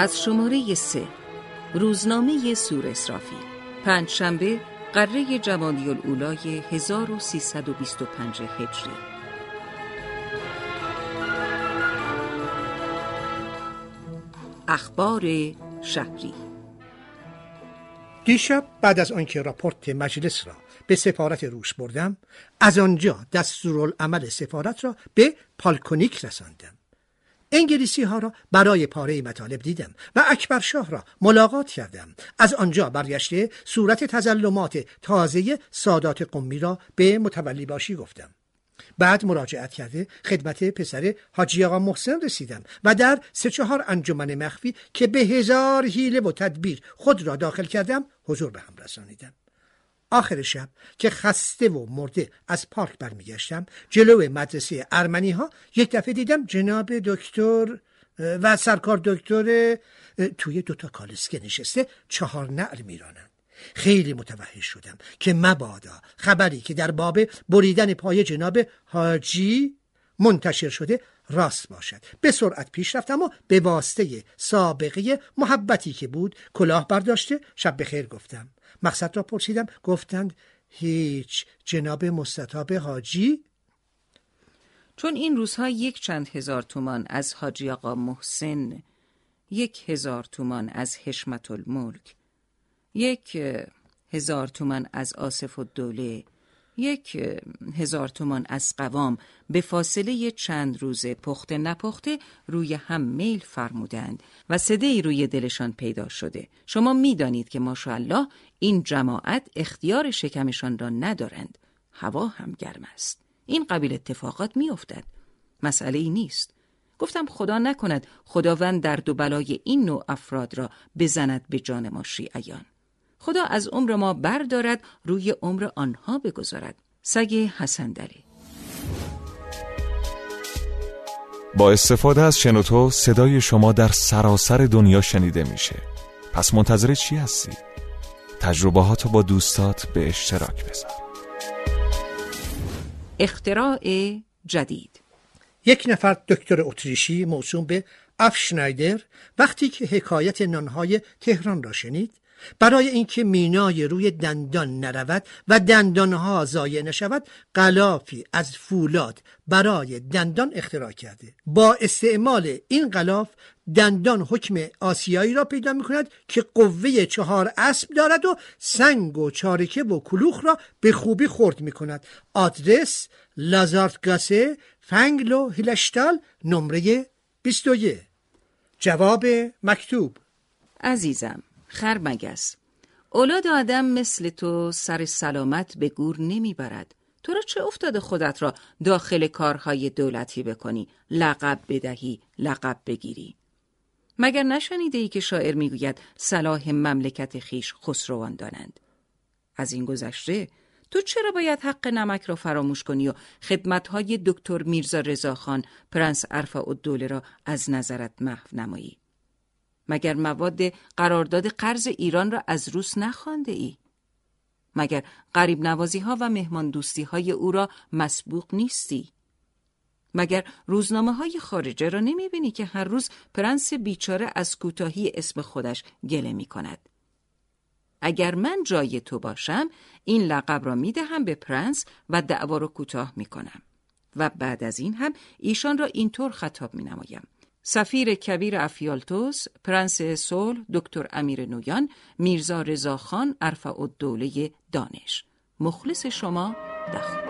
از شماره سه روزنامه سور اسرافی پنج شنبه قره جمادی الاولای 1325 هجری. اخبار شهری. دیشب بعد از آنکه راپورت مجلس را به سفارت روس بردم از آنجا دستورالعمل سفارت را به پالکونیک رساندم. انگلیسی ها را برای پاره مطالب دیدم و اکبر شاه را ملاقات کردم. از آنجا برگشته صورت تزلمات تازه سادات قمی را به متولی باشی گفتم. بعد مراجعت کرده خدمت پسر حاجی آقا محسن رسیدم و در سه چهار انجمن مخفی که به هزار حیله و تدبیر خود را داخل کردم حضور به هم رسانیدم. آخر شب که خسته و مرده از پارک برمیگشتم جلو مدرسه ارمنی ها یک دفعه دیدم جناب دکتر و سرکار دکتر توی دوتا کالسکه نشسته چهار نعل میرانند. خیلی متوحش شدم که مبادا خبری که در باب بریدن پای جناب حاجی منتشر شده راست باشد. به سرعت پیش رفتم و به واسطه سابقه محبتی که بود کلاه برداشته شب خیر گفتم. مقصد را پرسیدم گفتند هیچ جناب مستطاب حاجی؟ چون این روزها یک چند هزار تومان از حاجی آقا محسن یک هزار تومان از حشمت الملک یک هزار تومان از آصف و دوله یک هزار تومان از قوام به فاصله چند روز پخته نپخته روی هم میل فرمودند و صده ای روی دلشان پیدا شده. شما می‌دانید که ماشاءالله این جماعت اختیار شکمشان را ندارند. هوا هم گرم است. این قبیل اتفاقات میافتد. مسئله ای نیست. گفتم خدا نکند خداوند درد و بلای این نوع افراد را بزند به جان ما شیعیان. خدا از عمر ما بردارد روی عمر آنها بگذارد. سگ حسن دلی با استفاده از شنوتو صدای شما در سراسر دنیا شنیده میشه. پس منتظر چی هستی؟ تجربهاتو با دوستات به اشتراک بذار. اختراع جدید. یک نفر دکتر اتریشی موسوم به افشنایدر وقتی که حکایت نانهای تهران را شنید برای اینکه مینای روی دندان نرود و دندانها ضایع نشود غلافی از فولاد برای دندان اختراع کرده. با استعمال این غلاف دندان حکم آسیایی را پیدا می کند که قوه چهار اسب دارد و سنگ و چارکه و کلوخ را به خوبی خورد می کند آدرس لازارتگاسه فنگلو هیلشتال نمره 21 جواب مکتوب عزیزم خرمگس اولاد آدم مثل تو سر سلامت به گور نمی‌برد. تو را چه افتاده خودت را داخل کارهای دولتی بکنی؟ لقب بدهی لقب بگیری. مگر نشنیده ای که شاعر می‌گوید صلاح مملکت خیش خسروان دانند؟ از این گذشته تو چرا باید حق نمک را فراموش کنی و خدمتهای دکتر میرزا رضاخان پرنس ارفع الدوله را از نظرت محو نمایی؟ مگر مواد قرارداد قرض ایران را از روس نخوانده ای؟ مگر غریب نوازی ها و مهمان دوستی های او را مسبوق نیستی؟ مگر روزنامه های خارجه را نمی بینی که هر روز پرنس بیچاره از کوتاهی اسم خودش گله می کند؟ اگر من جای تو باشم این لقب را می دهم به پرنس و دعوا را کوتاه می کنم و بعد از این هم ایشان را اینطور خطاب می نمایم. سفیر کبیر افیالتوس، پرنس صلح، دکتر امیر نویان، میرزا رضاخان، ارفع الدوله دانش. مخلص شما دخل.